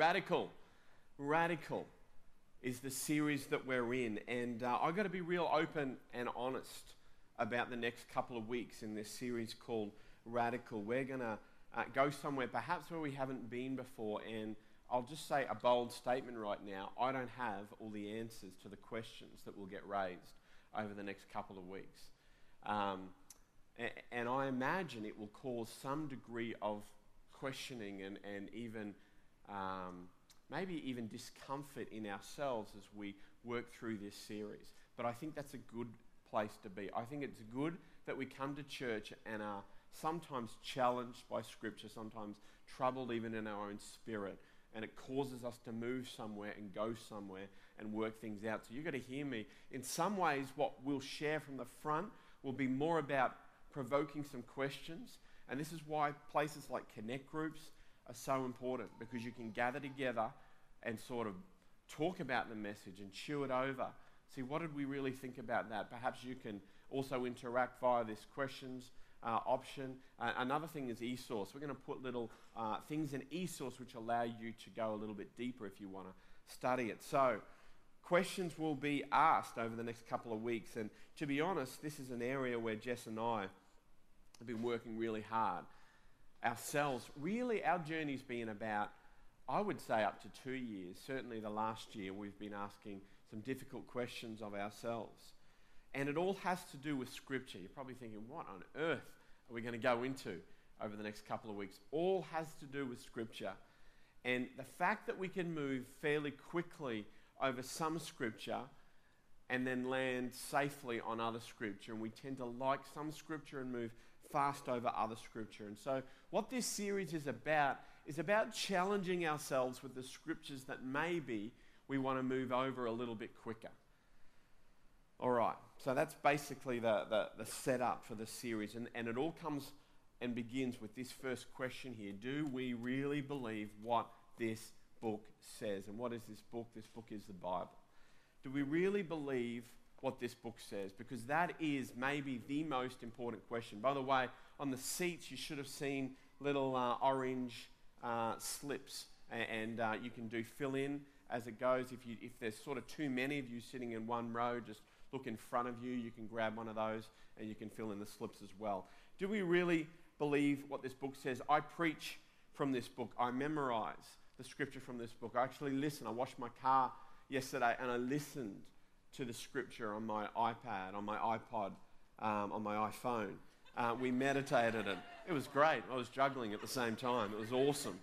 Radical. Radical is the series that we're in. And uh, I've got to be real open and honest about the next couple of weeks in this series called Radical. We're going to uh, go somewhere perhaps where we haven't been before. And I'll just say a bold statement right now. I don't have all the answers to the questions that will get raised over the next couple of weeks. Um, and, I imagine it will cause some degree of questioning and, and even um, maybe even discomfort in ourselves as we work through this series. But I think that's a good place to be. I think it's good that we come to church and are sometimes challenged by Scripture, sometimes troubled even in our own spirit. And it causes us to move somewhere and go somewhere and work things out. So you've got to hear me. In some ways, what we'll share from the front will be more about provoking some questions. And this is why places like connect groups are so important because you can gather together and sort of talk about the message and chew it over. See, what did we really think about that? Perhaps you can also interact via this questions uh, option. Uh, another thing is eSource. We're going to put little uh, things in eSource which allow you to go a little bit deeper if you want to study it. So, questions will be asked over the next couple of weeks. And to be honest, this is an area where Jess and I have been working really hard ourselves. Really, our journey's been about, I would say, up to two years. Certainly, the last year, we've been asking some difficult questions of ourselves. And it all has to do with Scripture. You're probably thinking, what on earth are we going to go into over the next couple of weeks? All has to do with Scripture. And the fact that we can move fairly quickly over some Scripture and then land safely on other Scripture. And we tend to like some Scripture and move fast over other Scripture. And so, what this series is about is about challenging ourselves with the Scriptures that maybe we want to move over a little bit quicker. All right, so that's basically the, the, the setup for the series. And, and it all comes and begins with this first question here Do we really believe what this book says? And what is this book? This book is the Bible. Do we really believe what this book says? Because that is maybe the most important question. By the way, on the seats, you should have seen little uh, orange uh, slips, and, uh, you can do fill in as it goes. If, you, if there's sort of too many of you sitting in one row, just look in front of you. You can grab one of those and you can fill in the slips as well. Do we really believe what this book says? I preach from this book, I memorize the scripture from this book. I actually listen. I washed my car yesterday and I listened to the scripture on my iPad, on my iPod, um, on my iPhone. Uh, we meditated it. It was great. I was juggling at the same time. It was awesome.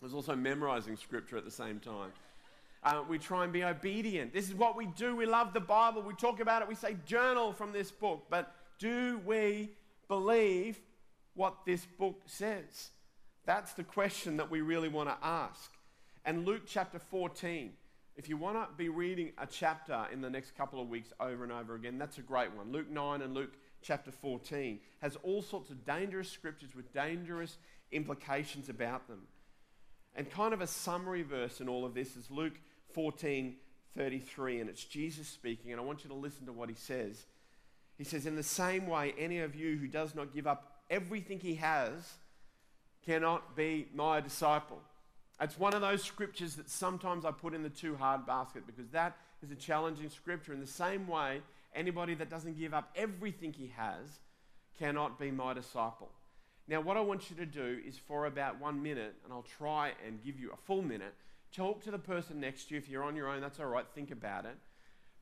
I was also memorizing scripture at the same time. Uh, we try and be obedient. This is what we do. We love the Bible. We talk about it. We say, journal from this book. But do we believe what this book says? That's the question that we really want to ask. And Luke chapter 14, if you want to be reading a chapter in the next couple of weeks over and over again, that's a great one. Luke 9 and Luke chapter 14 has all sorts of dangerous scriptures with dangerous implications about them. And kind of a summary verse in all of this is Luke 14 33, and it's Jesus speaking, and I want you to listen to what he says. He says, In the same way, any of you who does not give up everything he has cannot be my disciple. It's one of those scriptures that sometimes I put in the too hard basket because that is a challenging scripture. In the same way, anybody that doesn't give up everything he has cannot be my disciple. Now, what I want you to do is for about one minute, and I'll try and give you a full minute, talk to the person next to you. If you're on your own, that's all right, think about it.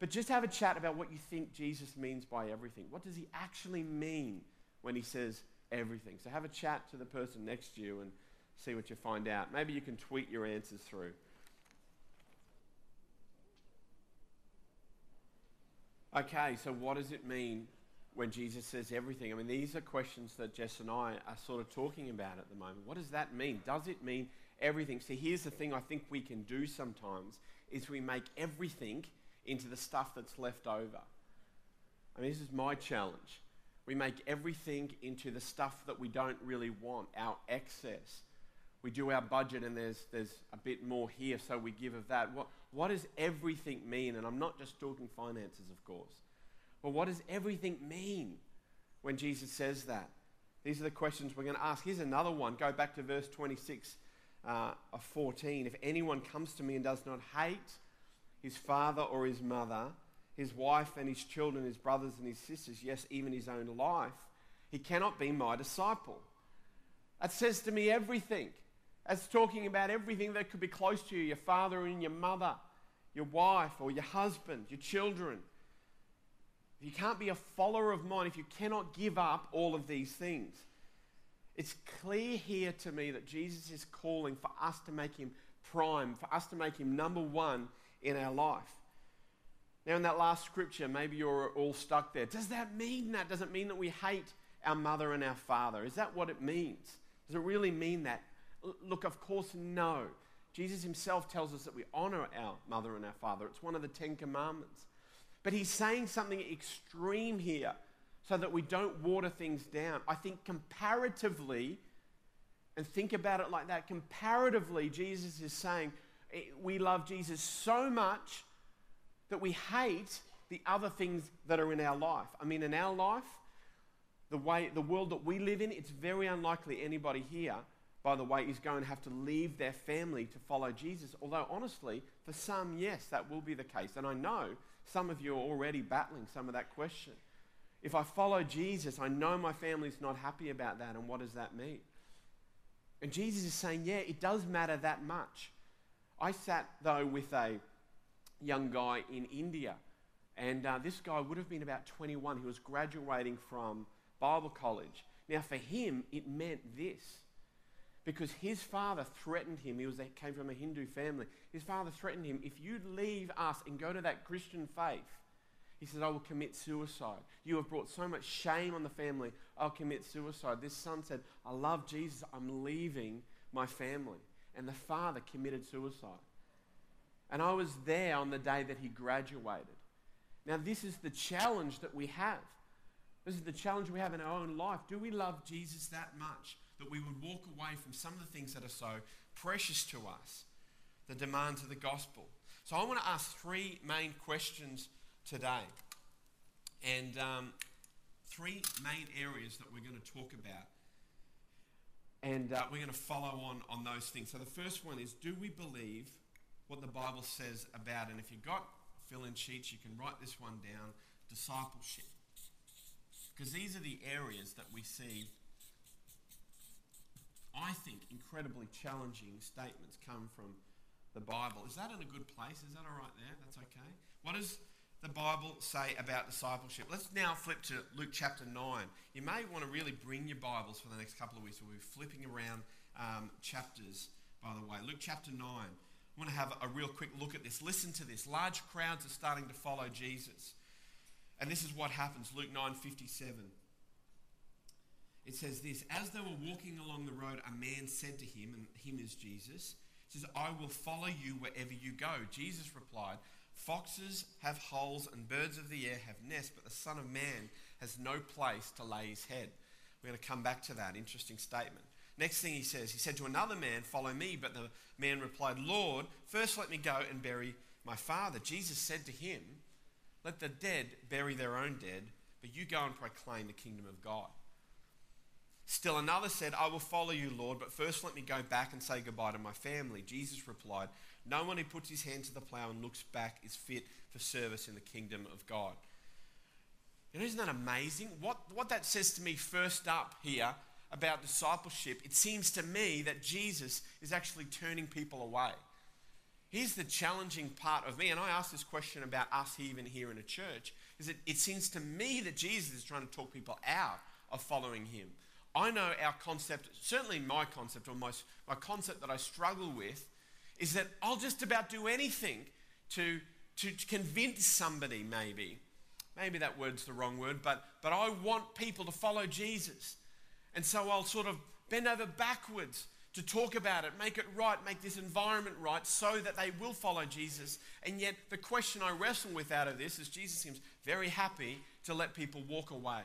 But just have a chat about what you think Jesus means by everything. What does he actually mean when he says everything? So have a chat to the person next to you and see what you find out. Maybe you can tweet your answers through. Okay, so what does it mean when Jesus says everything. I mean, these are questions that Jess and I are sort of talking about at the moment. What does that mean? Does it mean everything? See, here's the thing I think we can do sometimes is we make everything into the stuff that's left over. I mean, this is my challenge. We make everything into the stuff that we don't really want, our excess. We do our budget and there's, there's a bit more here, so we give of that. What, what does everything mean? And I'm not just talking finances, of course. But what does everything mean when Jesus says that? These are the questions we're going to ask. Here's another one. Go back to verse 26. Uh, uh, 14. If anyone comes to me and does not hate his father or his mother, his wife and his children, his brothers and his sisters, yes, even his own life, he cannot be my disciple. That says to me everything. That's talking about everything that could be close to you your father and your mother, your wife or your husband, your children. If You can't be a follower of mine if you cannot give up all of these things. It's clear here to me that Jesus is calling for us to make him prime, for us to make him number one in our life. Now, in that last scripture, maybe you're all stuck there. Does that mean that? Does it mean that we hate our mother and our father? Is that what it means? Does it really mean that? Look, of course, no. Jesus himself tells us that we honor our mother and our father. It's one of the Ten Commandments. But he's saying something extreme here so that we don't water things down. I think comparatively, and think about it like that, comparatively, Jesus is saying eh, we love Jesus so much that we hate the other things that are in our life. I mean, in our life, the way the world that we live in, it's very unlikely anybody here, by the way, is going to have to leave their family to follow Jesus. Although honestly, for some, yes, that will be the case. And I know some of you are already battling some of that question. If I follow Jesus, I know my family's not happy about that, and what does that mean? And Jesus is saying, yeah, it does matter that much. I sat, though, with a young guy in India, and uh, this guy would have been about 21. He was graduating from Bible college. Now, for him, it meant this. Because his father threatened him. He was, came from a Hindu family. His father threatened him if you leave us and go to that Christian faith, he said, I will commit suicide. You have brought so much shame on the family, I'll commit suicide. This son said, I love Jesus, I'm leaving my family. And the father committed suicide. And I was there on the day that he graduated. Now, this is the challenge that we have. This is the challenge we have in our own life. Do we love Jesus that much that we would walk away from some of the things that are so precious to us, the demands of the gospel? So, I want to ask three main questions today. And um, three main areas that we're going to talk about. And uh, we're going to follow on on those things. So the first one is do we believe what the Bible says about, and if you've got fill in sheets, you can write this one down discipleship. Because these are the areas that we see, I think, incredibly challenging statements come from the Bible. Is that in a good place? Is that all right there? That's okay. What does the Bible say about discipleship? Let's now flip to Luke chapter 9. You may want to really bring your Bibles for the next couple of weeks. We'll be flipping around um, chapters, by the way. Luke chapter 9. I want to have a real quick look at this. Listen to this. Large crowds are starting to follow Jesus. And this is what happens. Luke 9:57. It says this, as they were walking along the road, a man said to him, and him is Jesus, says, I will follow you wherever you go. Jesus replied, Foxes have holes and birds of the air have nests, but the Son of Man has no place to lay his head. We're going to come back to that. Interesting statement. Next thing he says, he said to another man, Follow me. But the man replied, Lord, first let me go and bury my father. Jesus said to him, Let the dead bury their own dead, but you go and proclaim the kingdom of God. Still another said, I will follow you, Lord, but first let me go back and say goodbye to my family. Jesus replied, No one who puts his hand to the plough and looks back is fit for service in the kingdom of God. Know, isn't that amazing? What, what that says to me first up here about discipleship, it seems to me that Jesus is actually turning people away. Here's the challenging part of me, and I ask this question about us even here in a church, is that it seems to me that Jesus is trying to talk people out of following him. I know our concept, certainly my concept, or my, my concept that I struggle with, is that I'll just about do anything to, to convince somebody, maybe. Maybe that word's the wrong word, but, but I want people to follow Jesus. And so I'll sort of bend over backwards to talk about it, make it right, make this environment right so that they will follow Jesus. And yet, the question I wrestle with out of this is Jesus seems very happy to let people walk away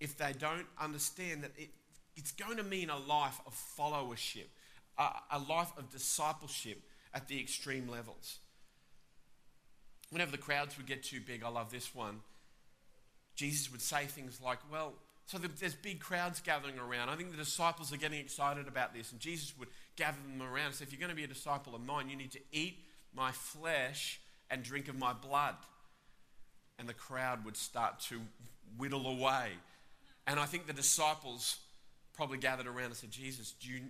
if they don't understand that it, it's going to mean a life of followership, a, a life of discipleship at the extreme levels. Whenever the crowds would get too big, I love this one. Jesus would say things like, Well, so there's big crowds gathering around. I think the disciples are getting excited about this. And Jesus would gather them around. So if you're going to be a disciple of mine, you need to eat my flesh and drink of my blood. And the crowd would start to whittle away. And I think the disciples probably gathered around and said, Jesus, you,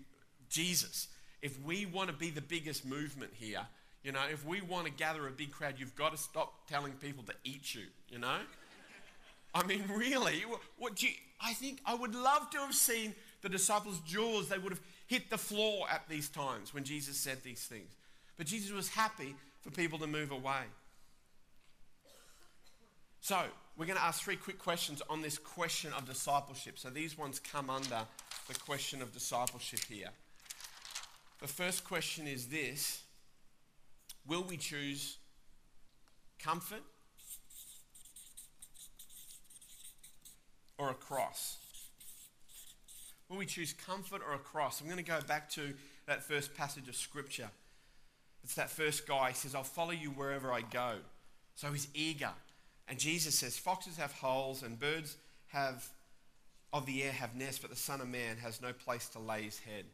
Jesus, if we want to be the biggest movement here, you know, if we want to gather a big crowd, you've got to stop telling people to eat you, you know? I mean, really, what you, I think I would love to have seen the disciples' jaws. They would have hit the floor at these times when Jesus said these things. But Jesus was happy for people to move away. So, we're going to ask three quick questions on this question of discipleship. So, these ones come under the question of discipleship here. The first question is this Will we choose comfort or a cross? Will we choose comfort or a cross? I'm going to go back to that first passage of Scripture. It's that first guy. He says, I'll follow you wherever I go. So he's eager. And Jesus says, Foxes have holes and birds have of the air have nests, but the Son of Man has no place to lay his head.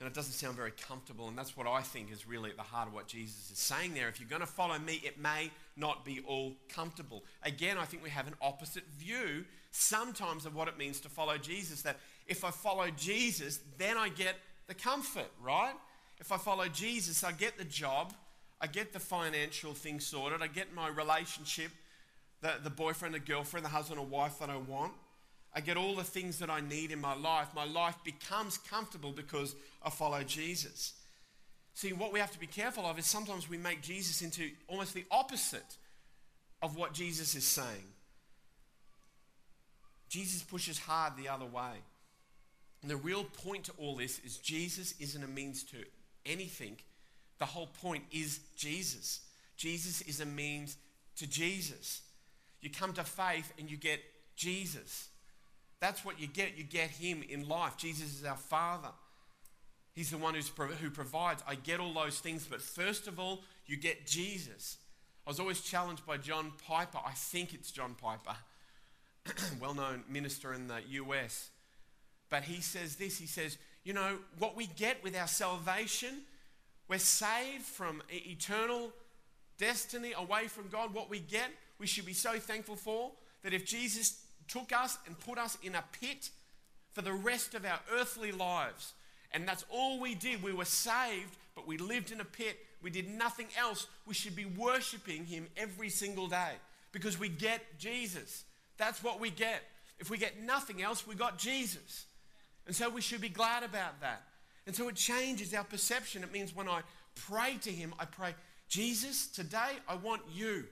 And it doesn't sound very comfortable. And that's what I think is really at the heart of what Jesus is saying there. If you're going to follow me, it may not be all comfortable. Again, I think we have an opposite view sometimes of what it means to follow Jesus. That if I follow Jesus, then I get the comfort, right? If I follow Jesus, I get the job, I get the financial thing sorted, I get my relationship, the, the boyfriend, the girlfriend, the husband or wife that I want. I get all the things that I need in my life. My life becomes comfortable because I follow Jesus. See, what we have to be careful of is sometimes we make Jesus into almost the opposite of what Jesus is saying. Jesus pushes hard the other way. And the real point to all this is Jesus isn't a means to anything. The whole point is Jesus. Jesus is a means to Jesus. You come to faith and you get Jesus. That's what you get. You get Him in life. Jesus is our Father. He's the one who provides. I get all those things, but first of all, you get Jesus. I was always challenged by John Piper. I think it's John Piper, well known minister in the US. But he says this he says, You know, what we get with our salvation, we're saved from eternal destiny away from God. What we get, we should be so thankful for that if Jesus took us and put us in a pit for the rest of our earthly lives. And that's all we did. We were saved, but we lived in a pit. We did nothing else. We should be worshiping Him every single day because we get Jesus. That's what we get. If we get nothing else, we got Jesus. And so we should be glad about that. And so it changes our perception. It means when I pray to Him, I pray, Jesus, today I want you.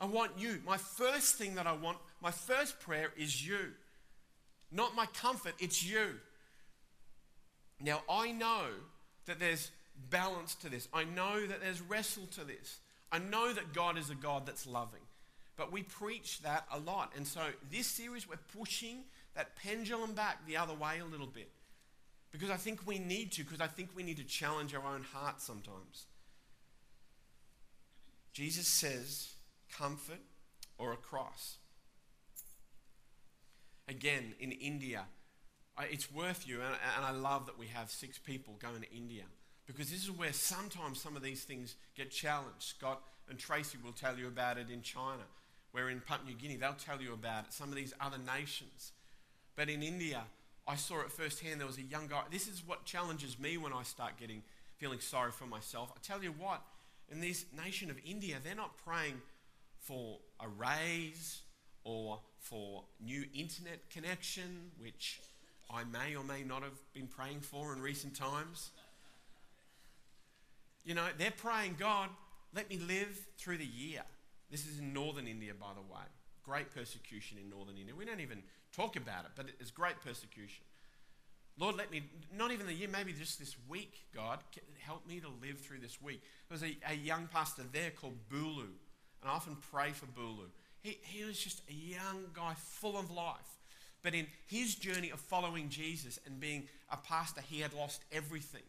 I want you. My first thing that I want my first prayer is you. Not my comfort, it's you. Now, I know that there's balance to this. I know that there's wrestle to this. I know that God is a God that's loving. But we preach that a lot. And so, this series, we're pushing that pendulum back the other way a little bit. Because I think we need to, because I think we need to challenge our own hearts sometimes. Jesus says, comfort or a cross again in India. It's worth you, and, I love that we have six people going to India because this is where sometimes some of these things get challenged. Scott and Tracy will tell you about it in China, where in Papua New Guinea they'll tell you about it, some of these other nations. But in India, I saw it firsthand. There was a young guy. This is what challenges me when I start getting feeling sorry for myself. I tell you what, in this nation of India, they're not praying for a raise or for new internet connection, which I may or may not have been praying for in recent times. You know, they're praying, God, let me live through the year. This is in northern India, by the way. Great persecution in northern India. We don't even talk about it, but it's great persecution. Lord, let me, not even the year, maybe just this week, God, help me to live through this week. There was a, a young pastor there called Bulu, and I often pray for Bulu. He, he was just a young guy full of life. But in his journey of following Jesus and being a pastor, he had lost everything.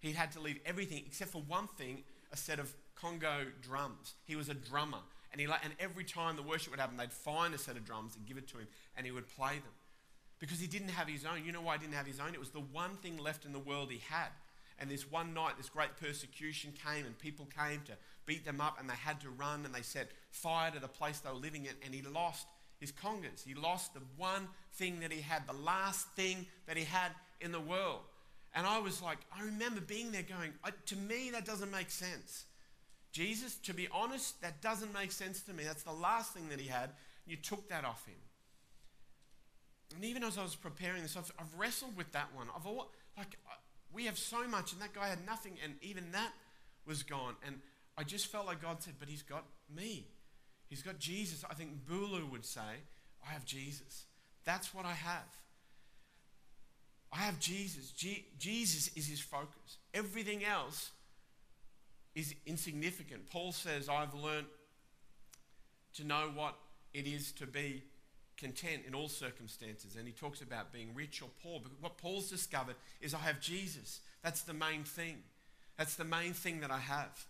He had to leave everything except for one thing a set of conga drums. He was a drummer. And, he, and every time the worship would happen, they'd find a set of drums and give it to him, and he would play them. because he didn't have his own. You know why he didn't have his own? It was the one thing left in the world he had. And this one night, this great persecution came, and people came to beat them up, and they had to run, and they set fire to the place they were living in, and he lost his congas. He lost the one thing that he had, the last thing that he had in the world. And I was like, I remember being there going, to me, that doesn't make sense. Jesus, to be honest, that doesn't make sense to me. That's the last thing that he had. You took that off him. And even as I was preparing this, I've, I've wrestled with that one. I've all, like, we have so much, and that guy had nothing, and even that was gone. And I just felt like God said, but he's got me. He's got Jesus. I think Bulu would say, I have Jesus. That's what I have. I have Jesus. Je- Jesus is his focus. Everything else is insignificant. Paul says, I've learned to know what it is to be content in all circumstances. And he talks about being rich or poor. But what Paul's discovered is I have Jesus. That's the main thing. That's the main thing that I have.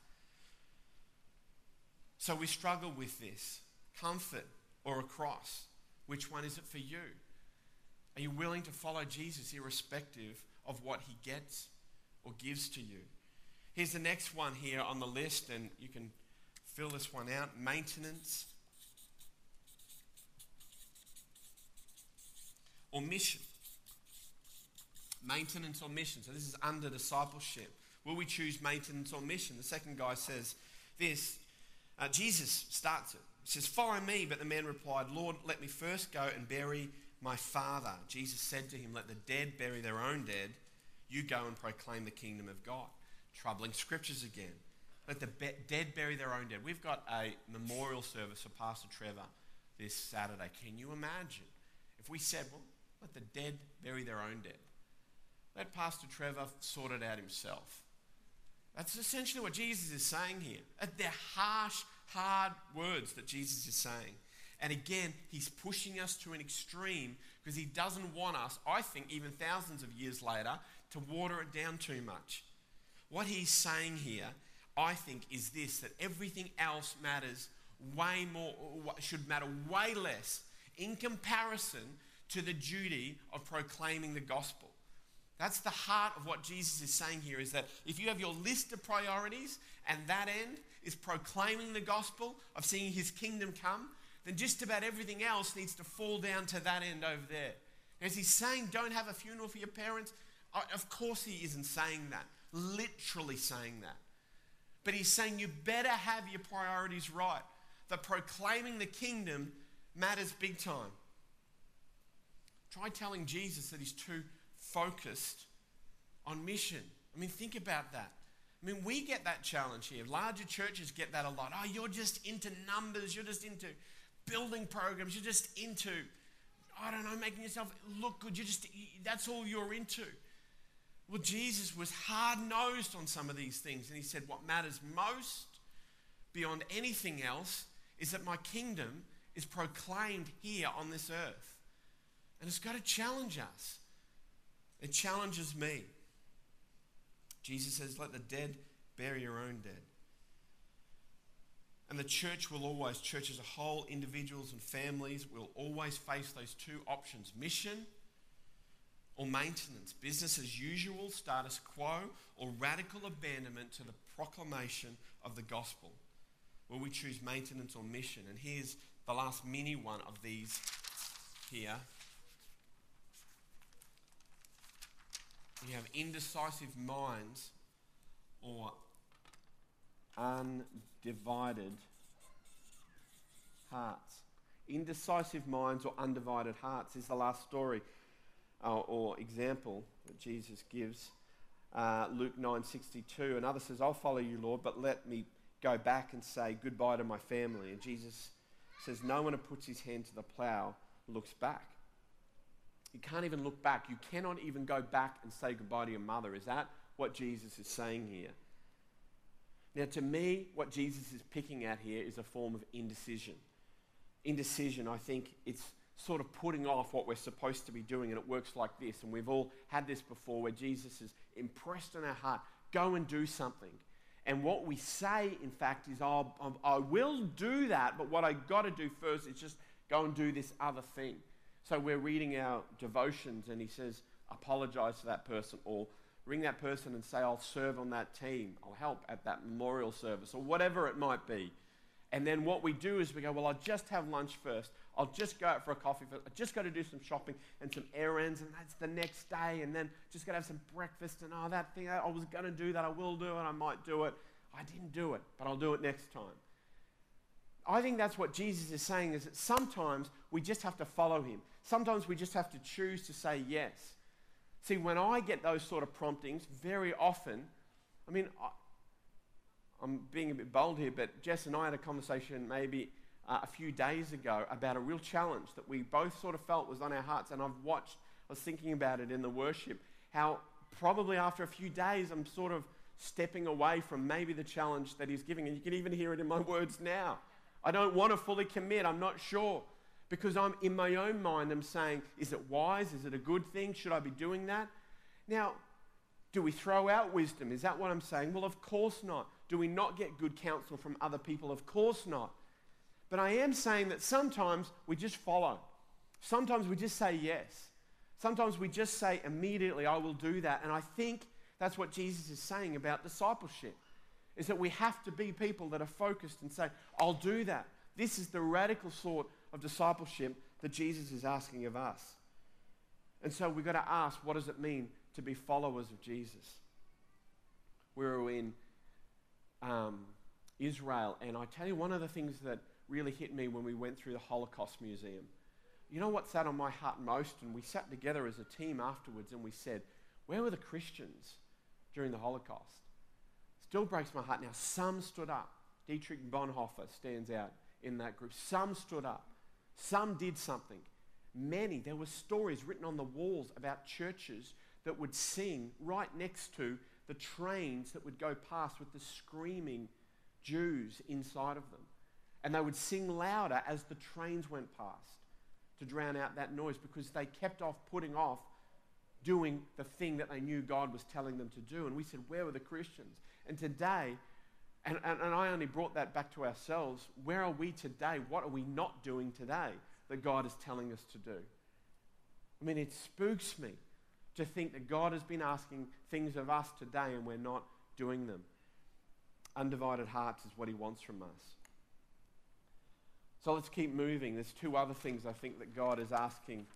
So we struggle with this comfort or a cross. Which one is it for you? Are you willing to follow Jesus irrespective of what he gets or gives to you? Here's the next one here on the list, and you can fill this one out maintenance or mission. Maintenance or mission. So this is under discipleship. Will we choose maintenance or mission? The second guy says this. Uh, Jesus starts it. He says, Follow me. But the man replied, Lord, let me first go and bury my father. Jesus said to him, Let the dead bury their own dead. You go and proclaim the kingdom of God. Troubling scriptures again. Let the be- dead bury their own dead. We've got a memorial service for Pastor Trevor this Saturday. Can you imagine if we said, Well, let the dead bury their own dead. Let Pastor Trevor sort it out himself. That's essentially what Jesus is saying here. Uh, they're harsh, hard words that Jesus is saying. And again, he's pushing us to an extreme because he doesn't want us, I think, even thousands of years later, to water it down too much. What he's saying here, I think, is this that everything else matters way more, uh, should matter way less in comparison to the duty of proclaiming the gospel. That's the heart of what Jesus is saying here is that if you have your list of priorities and that end is proclaiming the gospel of seeing his kingdom come, then just about everything else needs to fall down to that end over there. As he's saying, don't have a funeral for your parents, oh, of course he isn't saying that, literally saying that. But he's saying you better have your priorities right. That proclaiming the kingdom matters big time. Try telling Jesus that he's too focused on mission. I mean, think about that. I mean, we get that challenge here. Larger churches get that a lot. Oh, you're just into numbers, you're just into building programs, you're just into, I don't know, making yourself look good. You just that's all you're into. Well, Jesus was hard nosed on some of these things, and he said, What matters most beyond anything else is that my kingdom is proclaimed here on this earth. And it's got to challenge us. It challenges me. Jesus says, Let the dead bury your own dead. And the church will always, church as a whole, individuals and families will always face those two options mission or maintenance, business as usual, status quo, or radical abandonment to the proclamation of the gospel. Will we choose maintenance or mission? And here's the last mini one of these here. You have indecisive minds or undivided hearts. Indecisive minds or undivided hearts is the last story uh, or example that Jesus gives. Uh, Luke 9:62. Another says, "I'll follow you, Lord, but let me go back and say goodbye to my family." And Jesus says, "No one who puts his hand to the plow looks back." You can't even look back. You cannot even go back and say goodbye to your mother. Is that what Jesus is saying here? Now, to me, what Jesus is picking at here is a form of indecision. Indecision, I think it's sort of putting off what we're supposed to be doing, and it works like this. And we've all had this before where Jesus is impressed on our heart go and do something. And what we say, in fact, is, oh, I will do that, but what I got to do first is just go and do this other thing. So we're reading our devotions, and he says, apologize to that person, or ring that person and say, I'll serve on that team, I'll help at that memorial service, or whatever it might be. And then what we do is we go, well, I'll just have lunch first. I'll just go out for a coffee first. I just got to do some shopping and some errands, and that's the next day. And then just got to have some breakfast. And oh, that thing, I was going to do that. I will do it. I might do it. I didn't do it, but I'll do it next time. I think that's what Jesus is saying is that sometimes we just have to follow him. Sometimes we just have to choose to say yes. See, when I get those sort of promptings, very often, I mean, I, I'm being a bit bold here, but Jess and I had a conversation maybe uh, a few days ago about a real challenge that we both sort of felt was on our hearts. And I've watched, I was thinking about it in the worship, how probably after a few days I'm sort of stepping away from maybe the challenge that he's giving. And you can even hear it in my words now. I don't want to fully commit, I'm not sure. Because I'm in my own mind, I'm saying, is it wise? Is it a good thing? Should I be doing that? Now, do we throw out wisdom? Is that what I'm saying? Well, of course not. Do we not get good counsel from other people? Of course not. But I am saying that sometimes we just follow. Sometimes we just say yes. Sometimes we just say immediately, I will do that. And I think that's what Jesus is saying about discipleship. Is that we have to be people that are focused and say, I'll do that. This is the radical sort of discipleship that Jesus is asking of us. And so we've got to ask, what does it mean to be followers of Jesus? We were in um, Israel, and I tell you, one of the things that really hit me when we went through the Holocaust Museum, you know what sat on my heart most? And we sat together as a team afterwards and we said, Where were the Christians during the Holocaust? Still breaks my heart. Now, some stood up. Dietrich Bonhoeffer stands out in that group. Some stood up. Some did something. Many, there were stories written on the walls about churches that would sing right next to the trains that would go past with the screaming Jews inside of them. And they would sing louder as the trains went past to drown out that noise because they kept off putting off doing the thing that they knew God was telling them to do. And we said, Where were the Christians? And today, and, and, and, I only brought that back to ourselves, where are we today? What are we not doing today that God is telling us to do? I mean, it spooks me to think that God has been asking things of us today and we're not doing them. Undivided hearts is what He wants from us. So let's keep moving. There's two other things I think that God is asking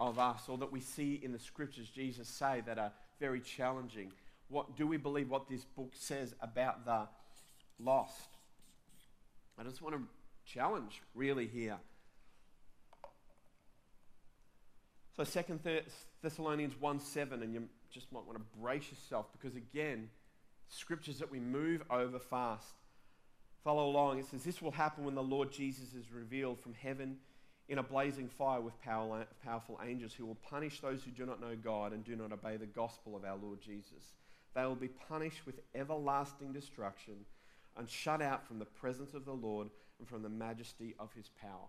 of us, or that we see in the scriptures Jesus say that are very challenging. What do we believe what this book says about the lost? I just want to challenge really here. So Second Thessalonians 1 7, and you just might want to brace yourself because, again, scriptures that we move over fast. Follow along. It says, This will happen when the Lord Jesus is revealed from heaven in a blazing fire with powerful angels who will punish those who do not know God and do not obey the gospel of our Lord Jesus. They will be punished with everlasting destruction and shut out from the presence of the Lord and from the majesty of his power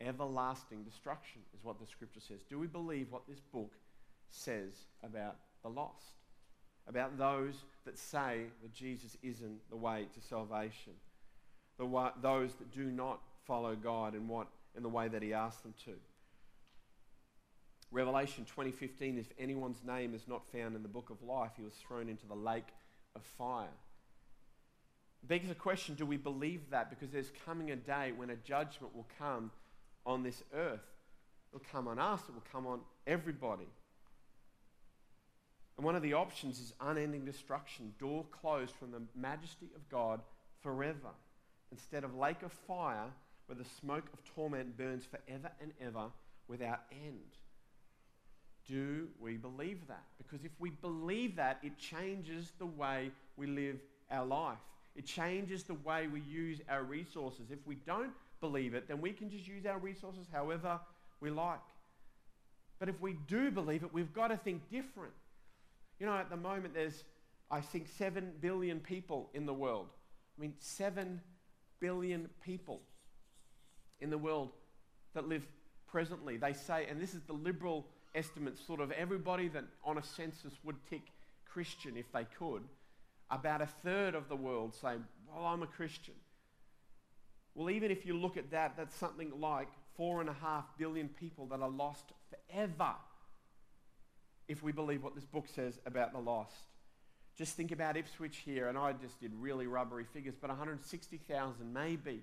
everlasting destruction, is what the scripture says. Do we believe what this book says about the lost? About those that say that Jesus isn't the way to salvation? The those that do not follow God in, what, in the way that He asked them to? Revelation 20:15 if anyone's name is not found in the book of life he was thrown into the lake of fire. Begs the question do we believe that because there's coming a day when a judgment will come on this earth. It will come on us, it will come on everybody. And one of the options is unending destruction, door closed from the majesty of God forever, instead of lake of fire where the smoke of torment burns forever and ever without end. Do we believe that? Because if we believe that, it changes the way we live our life. It changes the way we use our resources. If we don't believe it, then we can just use our resources however we like. But if we do believe it, we've got to think different. You know, at the moment, there's, I think, 7 billion people in the world. I mean, 7 billion people in the world that live presently. They say, and this is the liberal estimate, sort of everybody that on a census would tick Christian if they could, about a third of the world say, Well, I'm a Christian. Well, even if you look at that, that's something like four and a half billion people that are lost forever if we believe what this book says about the lost. Just think about Ipswich here, and I just did really rubbery figures, but 160,000 maybe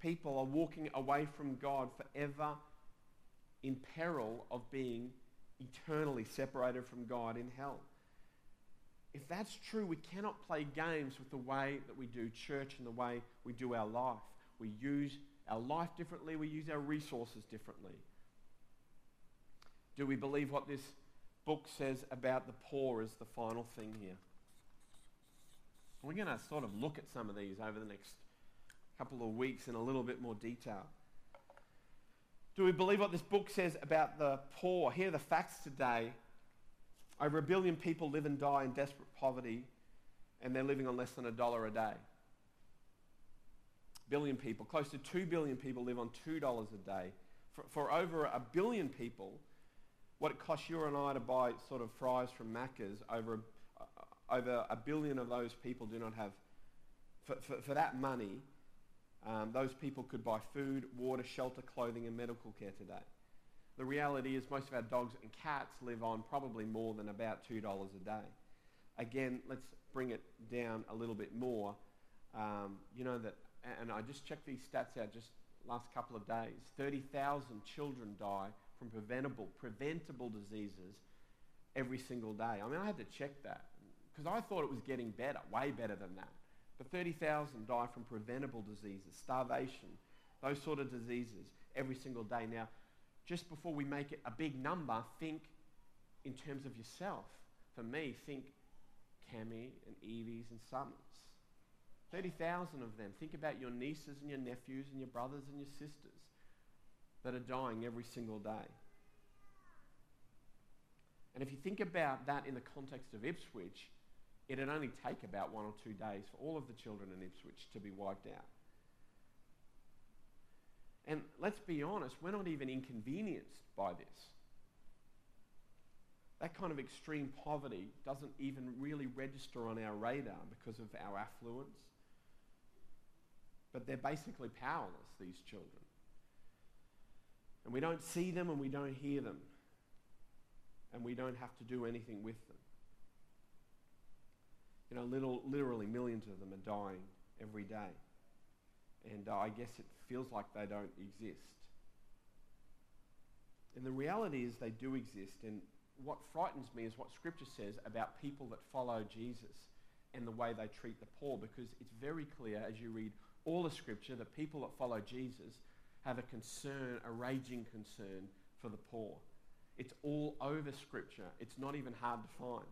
people are walking away from God forever in peril of being eternally separated from God in hell. If that's true, we cannot play games with the way that we do church and the way we do our life. We use our life differently, we use our resources differently. Do we believe what this book says about the poor is the final thing here? We're going to sort of look at some of these over the next couple of weeks in a little bit more detail. Do we believe what this book says about the poor? Here are the facts today. Over a billion people live and die in desperate poverty, and they're living on less than a dollar a day. Billion people, close to two billion people live on $2 a day. For, for over a billion people, what it costs you and I to buy sort of fries from Macca's, over, uh, over a billion of those people do not have, for, for, for that money, um, those people could buy food, water, shelter, clothing, and medical care today. The reality is most of our dogs and cats live on probably more than about $2 a day. Again, let's bring it down a little bit more. Um, you know that, and I just checked these stats out just last couple of days. 30,000 children die from preventable, preventable diseases every single day. I mean, I had to check that because I thought it was getting better, way better than that. But 30,000 die from preventable diseases, starvation, those sort of diseases every single day. Now, just before we make it a big number, think in terms of yourself. For me, think Cami and Evie's and Summers. 30,000 of them. Think about your nieces and your nephews and your brothers and your sisters that are dying every single day. And if you think about that in the context of Ipswich, it'd only take about one or two days for all of the children in Ipswich to be wiped out. And let's be honest, we're not even inconvenienced by this. That kind of extreme poverty doesn't even really register on our radar because of our affluence. But they're basically powerless, these children. And we don't see them and we don't hear them. And we don't have to do anything with them. You know, little, literally millions of them are dying every day. And uh, I guess it feels like they don't exist. And the reality is they do exist. And what frightens me is what Scripture says about people that follow Jesus and the way they treat the poor, because it's very clear as you read all the Scripture that people that follow Jesus have a concern, a raging concern for the poor. It's all over Scripture. It's not even hard to find.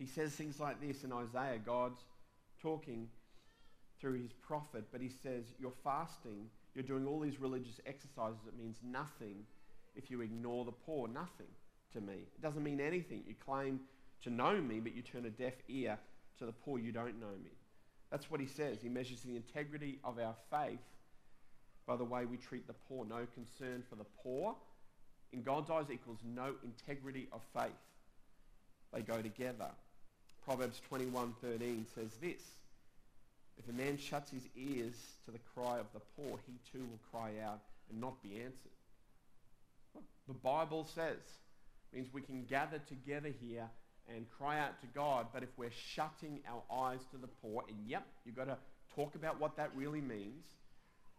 He says things like this in Isaiah. God's talking through his prophet, but he says, You're fasting, you're doing all these religious exercises. It means nothing if you ignore the poor. Nothing to me. It doesn't mean anything. You claim to know me, but you turn a deaf ear to the poor. You don't know me. That's what he says. He measures the integrity of our faith by the way we treat the poor. No concern for the poor in God's eyes equals no integrity of faith. They go together. Proverbs 21:13 says this: If a man shuts his ears to the cry of the poor, he too will cry out and not be answered. What the Bible says means we can gather together here and cry out to God, but if we're shutting our eyes to the poor, and yep, you've got to talk about what that really means.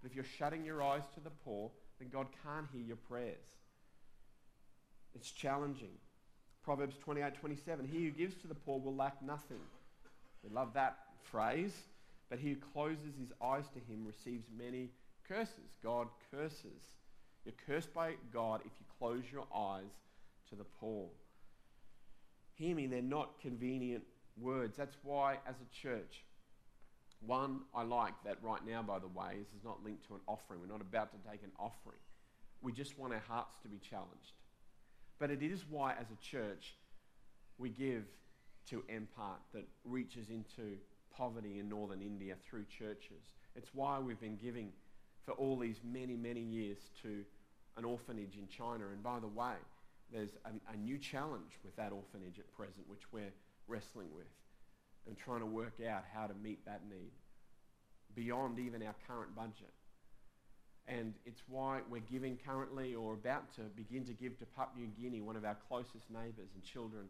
But if you're shutting your eyes to the poor, then God can't hear your prayers. It's challenging. Proverbs 28 27. He who gives to the poor will lack nothing. We love that phrase. But he who closes his eyes to him receives many curses. God curses. You're cursed by God if you close your eyes to the poor. Hear me, they're not convenient words. That's why, as a church, one, I like that right now, by the way, this is not linked to an offering. We're not about to take an offering. We just want our hearts to be challenged. But it is why, as a church, we give to MPart that reaches into poverty in northern India through churches. It's why we've been giving for all these many, many years to an orphanage in China. And by the way, there's a, a new challenge with that orphanage at present, which we're wrestling with and trying to work out how to meet that need beyond even our current budget. And it's why we're giving currently or about to begin to give to Papua New Guinea, one of our closest neighbours and children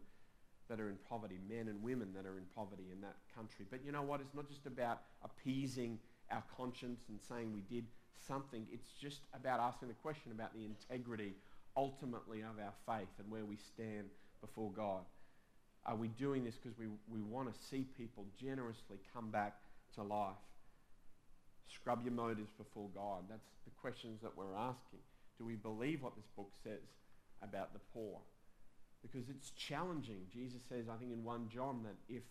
that are in poverty, men and women that are in poverty in that country. But you know what? It's not just about appeasing our conscience and saying we did something. It's just about asking the question about the integrity ultimately of our faith and where we stand before God. Are we doing this because we, we want to see people generously come back to life? Scrub your motives before God. That's the questions that we're asking. Do we believe what this book says about the poor? Because it's challenging. Jesus says, I think in 1 John, that if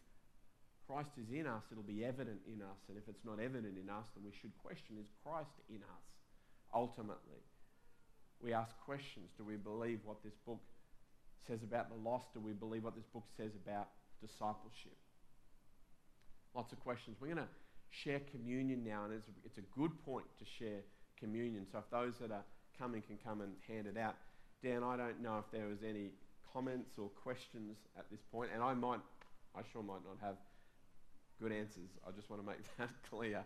Christ is in us, it'll be evident in us. And if it's not evident in us, then we should question, is Christ in us ultimately? We ask questions. Do we believe what this book says about the lost? Do we believe what this book says about discipleship? Lots of questions. We're going to share communion now, and it's, it's a good point to share communion. So if those that are coming can come and hand it out. Dan, I don't know if there was any comments or questions at this point, and I might, I sure might not have good answers. I just want to make that clear.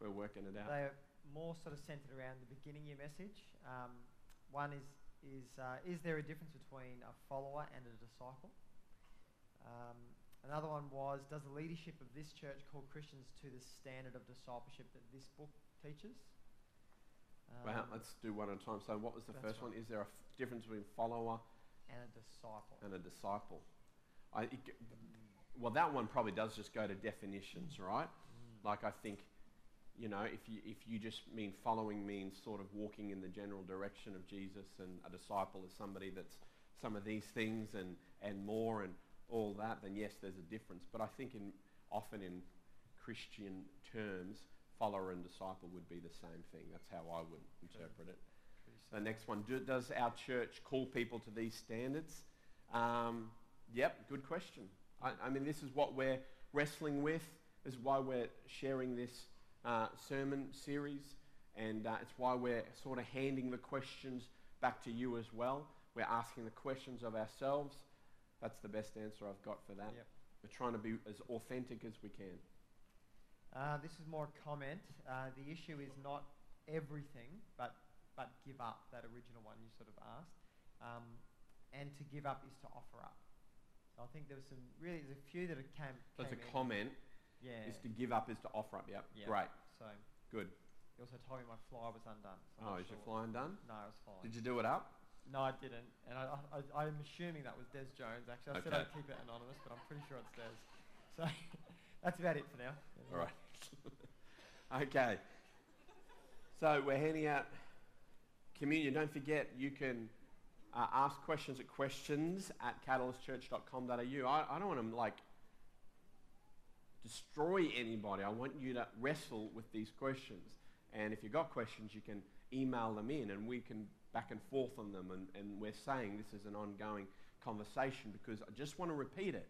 We're working it out. They are more sort of centered around the beginning of your message. Um, one is is uh, is there a difference between a follower and a disciple? Um, another one was does the leadership of this church call Christians to the standard of discipleship that this book teaches? Um, well, let's do one at a time. So, what was the first right. one? Is there a f- difference between follower and a disciple? And a disciple. I, it, well, that one probably does just go to definitions, right? Mm. Like I think you know, if you, if you just mean following means sort of walking in the general direction of Jesus and a disciple is somebody that's some of these things and, and more and all that, then yes, there's a difference. But I think in, often in Christian terms, follower and disciple would be the same thing. That's how I would interpret it. The next one, do, does our church call people to these standards? Um, yep, good question. I, I mean, this is what we're wrestling with. This is why we're sharing this uh, sermon series, and uh, it's why we're sort of handing the questions back to you as well. We're asking the questions of ourselves. That's the best answer I've got for that. Yep. We're trying to be as authentic as we can. Uh, this is more a comment. Uh, the issue is not everything, but but give up that original one you sort of asked. Um, and to give up is to offer up. So I think there was some really there's a few that came. So it's a comment yeah. Is to give up, is to offer up. Yep. yep. Great. So good. He also told me my fly was undone. So oh, is sure. your fly undone? No, it was fine. Did you do it up? No, I didn't. And I, I, am assuming that was Des Jones, actually. I okay. said I'd keep it anonymous, but I'm pretty sure it's Des. So that's about it for now. All right. okay. So we're handing out communion. Don't forget, you can uh, ask questions at questions at catalystchurch.com.au. I, I don't want to, like, destroy anybody. I want you to wrestle with these questions. And if you've got questions, you can email them in and we can back and forth on them. And, and we're saying this is an ongoing conversation because I just want to repeat it.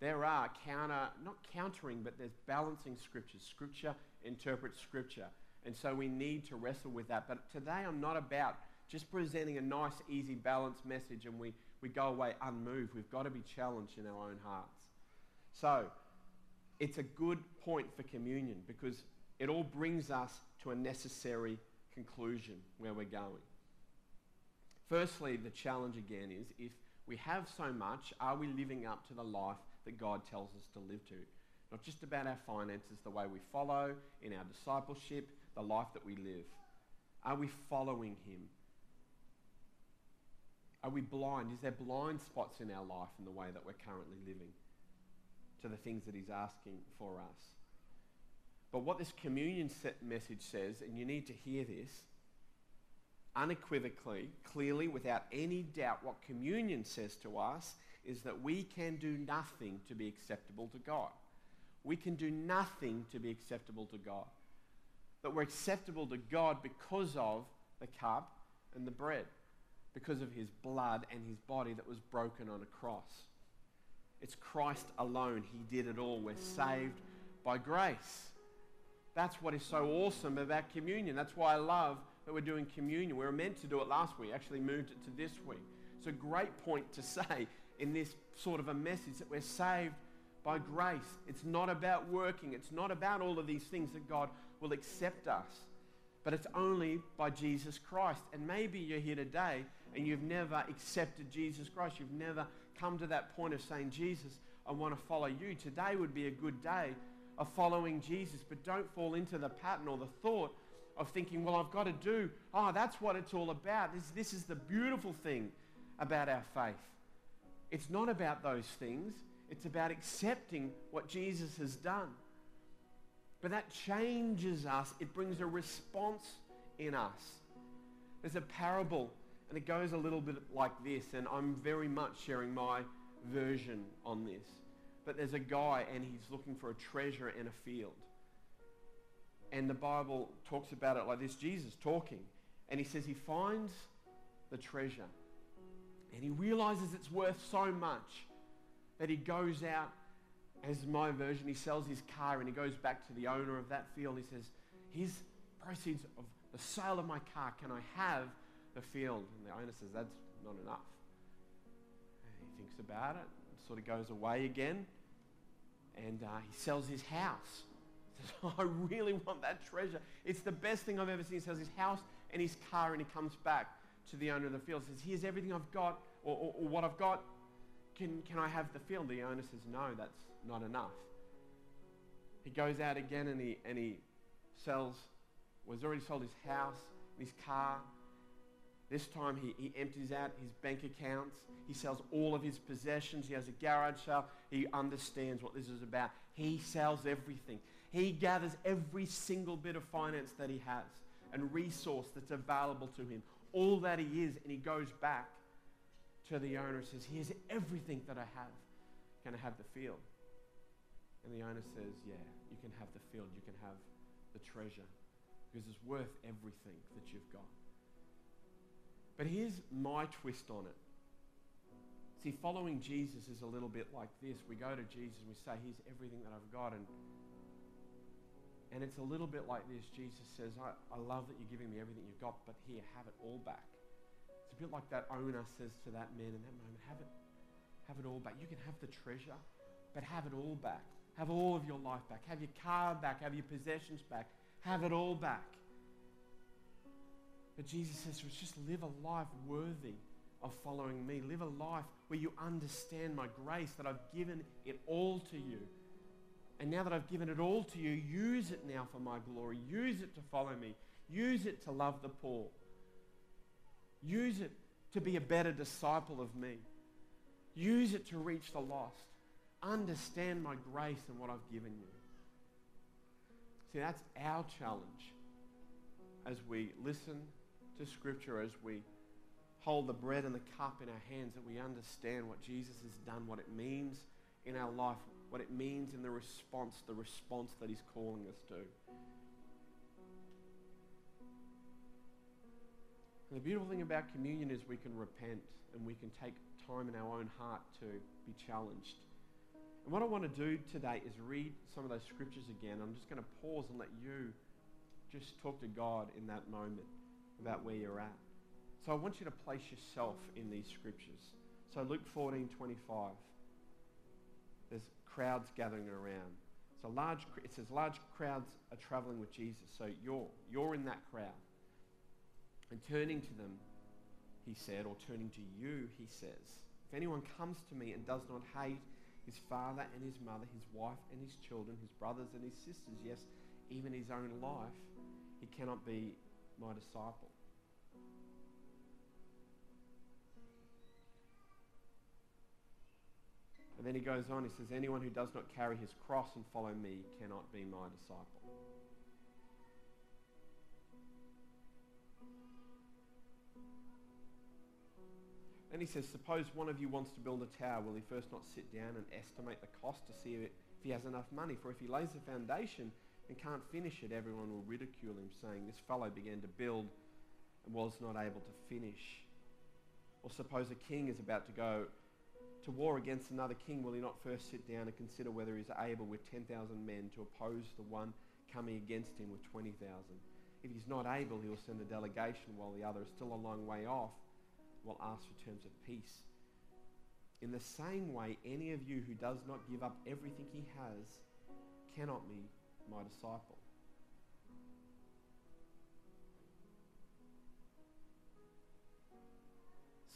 There are counter, not countering, but there's balancing scriptures. Scripture interprets scripture. And so we need to wrestle with that. But today I'm not about just presenting a nice, easy, balanced message and we, we go away unmoved. We've got to be challenged in our own hearts. So, it's a good point for communion because it all brings us to a necessary conclusion where we're going. Firstly, the challenge again is if we have so much, are we living up to the life that God tells us to live to? Not just about our finances, the way we follow, in our discipleship, the life that we live. Are we following Him? Are we blind? Is there blind spots in our life in the way that we're currently living? to the things that he's asking for us. But what this communion message says, and you need to hear this unequivocally, clearly, without any doubt, what communion says to us is that we can do nothing to be acceptable to God. We can do nothing to be acceptable to God. But we're acceptable to God because of the cup and the bread, because of his blood and his body that was broken on a cross. It's Christ alone. He did it all. We're saved by grace. That's what is so awesome about communion. That's why I love that we're doing communion. We were meant to do it last week, actually moved it to this week. It's a great point to say in this sort of a message that we're saved by grace. It's not about working, it's not about all of these things that God will accept us. but it's only by Jesus Christ. And maybe you're here today and you've never accepted Jesus Christ. You've never come to that point of saying, Jesus, I want to follow you. Today would be a good day of following Jesus, but don't fall into the pattern or the thought of thinking, well, I've got to do, oh, that's what it's all about. This, this is the beautiful thing about our faith. It's not about those things, it's about accepting what Jesus has done. But that changes us, it brings a response in us. There's a parable, and it goes a little bit like this, and I'm very much sharing my version on this. But there's a guy, and he's looking for a treasure in a field. And the Bible talks about it like this Jesus talking, and he says he finds the treasure, and he realizes it's worth so much that he goes out as my version, he sells his car and he goes back to the owner of that field. He says, his proceeds of the sale of my car. Can I have the field? And the owner says, That's not enough. And he thinks about it, sort of goes away again, and uh, he sells his house. I really want that treasure. It's the best thing I've ever seen. He sells his house and his car, and he comes back to the owner of the field. He says, Here's everything I've got, or, or, or what I've got. Can, can I have the field? The owner says, No, that's not enough. He goes out again and he, and he sells, he's already sold his house, his car. This time he, he empties out his bank accounts. He sells all of his possessions. He has a garage sale. He understands what this is about. He sells everything. He gathers every single bit of finance that he has and resource that's available to him, all that he is, and he goes back to the owner and says, Here's everything that I have. Can I have the field? And the owner says, Yeah, you can have the field, you can have the treasure, because it's worth everything that you've got. But here's my twist on it. See, following Jesus is a little bit like this. We go to Jesus and we say, Here's everything that I've got. And, and it's a little bit like this. Jesus says, I, I love that you're giving me everything you've got, but here, have it all back. It's a bit like that owner says to that man in that moment, have it, have it all back. You can have the treasure, but have it all back. Have all of your life back. Have your car back. Have your possessions back. Have it all back. But Jesus says, just live a life worthy of following me. Live a life where you understand my grace, that I've given it all to you. And now that I've given it all to you, use it now for my glory. Use it to follow me. Use it to love the poor. Use it to be a better disciple of me. Use it to reach the lost understand my grace and what I've given you. See, that's our challenge as we listen to Scripture, as we hold the bread and the cup in our hands, that we understand what Jesus has done, what it means in our life, what it means in the response, the response that He's calling us to. And the beautiful thing about communion is we can repent and we can take time in our own heart to be challenged and what I want to do today is read some of those scriptures again. I'm just going to pause and let you just talk to God in that moment about where you're at. So I want you to place yourself in these scriptures. So Luke 14, 25. Crowds gathering around. So large, it says large crowds are traveling with Jesus. So you're, you're in that crowd. And turning to them, he said, or turning to you, he says, if anyone comes to me and does not hate his father and his mother, his wife and his children, his brothers and his sisters, yes, even his own life, he cannot be my disciple. And then he goes on, he says, Anyone who does not carry his cross and follow me cannot be my disciple. Then he says, suppose one of you wants to build a tower, will he first not sit down and estimate the cost to see if he has enough money? For if he lays the foundation and can't finish it, everyone will ridicule him, saying, this fellow began to build and was not able to finish. Or suppose a king is about to go to war against another king, will he not first sit down and consider whether he is able with 10,000 men to oppose the one coming against him with 20,000? If he's not able, he will send a delegation while the other is still a long way off will ask for terms of peace. In the same way, any of you who does not give up everything he has cannot be my disciple.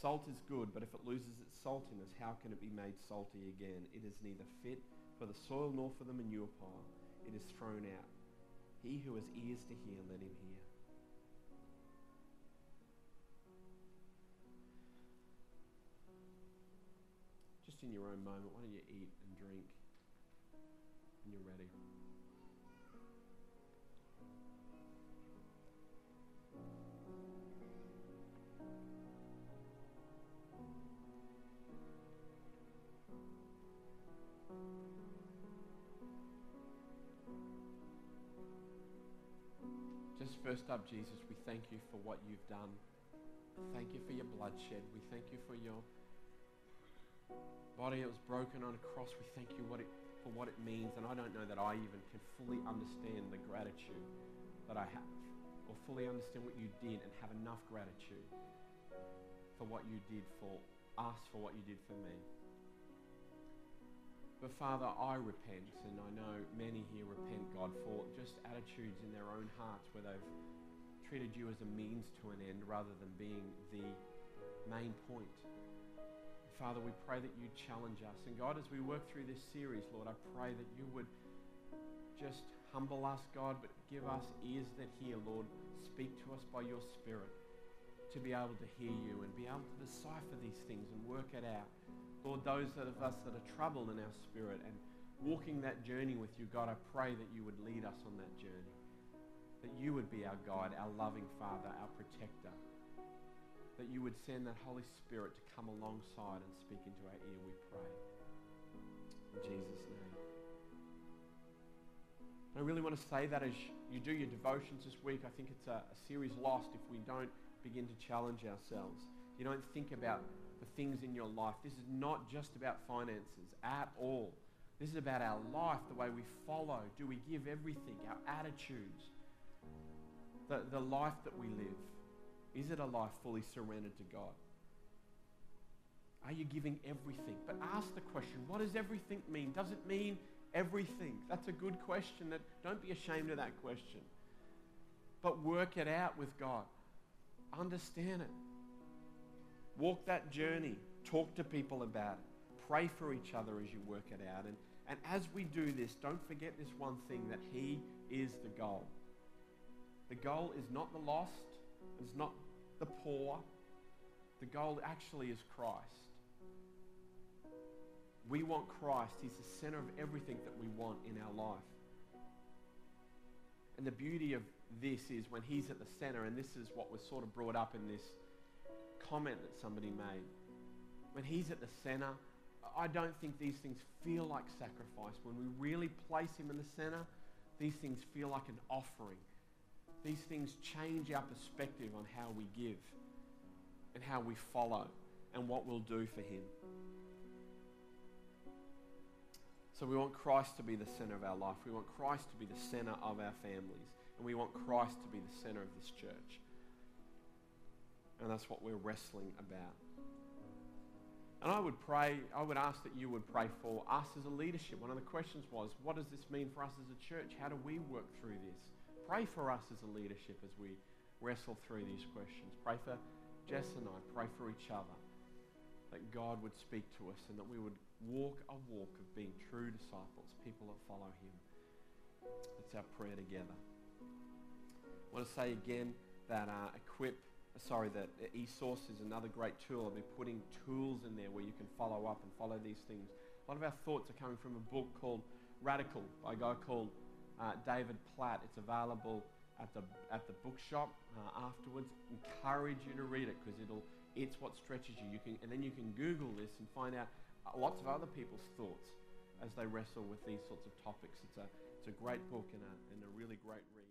Salt is good, but if it loses its saltiness, how can it be made salty again? It is neither fit for the soil nor for the manure pile. It is thrown out. He who has ears to hear, let him hear. Just in your own moment, why don't you eat and drink when you're ready? First up, Jesus, we thank you for what you've done. Thank you for your bloodshed. We thank you for your body that was broken on a cross. We thank you what it, for what it means. And I don't know that I even can fully understand the gratitude that I have or fully understand what you did and have enough gratitude for what you did for us, for what you did for me. But Father, I repent, and I know many here repent, God, for just attitudes in their own hearts where they've treated you as a means to an end rather than being the main point. Father, we pray that you challenge us. And God, as we work through this series, Lord, I pray that you would just humble us, God, but give us ears that hear, Lord. Speak to us by your Spirit to be able to hear you and be able to decipher these things and work it out. Lord, those of us that are troubled in our spirit and walking that journey with you, God, I pray that you would lead us on that journey. That you would be our guide, our loving Father, our protector. That you would send that Holy Spirit to come alongside and speak into our ear, we pray. In Jesus' name. I really want to say that as you do your devotions this week, I think it's a, a series lost if we don't begin to challenge ourselves. You don't think about the things in your life. This is not just about finances at all. This is about our life, the way we follow. Do we give everything? Our attitudes, the, the life that we live. Is it a life fully surrendered to God? Are you giving everything? But ask the question what does everything mean? Does it mean everything? That's a good question. That, don't be ashamed of that question. But work it out with God. Understand it. Walk that journey. Talk to people about it. Pray for each other as you work it out. And, and as we do this, don't forget this one thing that He is the goal. The goal is not the lost, it's not the poor. The goal actually is Christ. We want Christ. He's the center of everything that we want in our life. And the beauty of this is when He's at the center, and this is what was sort of brought up in this comment that somebody made. When He's at the center, I don't think these things feel like sacrifice. When we really place Him in the center, these things feel like an offering. These things change our perspective on how we give and how we follow and what we'll do for Him. So we want Christ to be the center of our life. We want Christ to be the center of our families. And we want Christ to be the center of this church. And that's what we're wrestling about. And I would pray, I would ask that you would pray for us as a leadership. One of the questions was, what does this mean for us as a church? How do we work through this? Pray for us as a leadership as we wrestle through these questions. Pray for Jess and I. Pray for each other. That God would speak to us and that we would walk a walk of being true disciples, people that follow Him. That's our prayer together. I want to say again that uh, Equip, sorry, that eSource is another great tool. I'll be putting tools in there where you can follow up and follow these things. A lot of our thoughts are coming from a book called Radical by a guy called uh, David Platt. It's available at the at the bookshop uh, afterwards. Encourage you to read it because it'll it's what stretches you. You can and then you can Google this and find out lots of other people's thoughts as they wrestle with these sorts of topics. It's a it's a great book and a, and a really great read.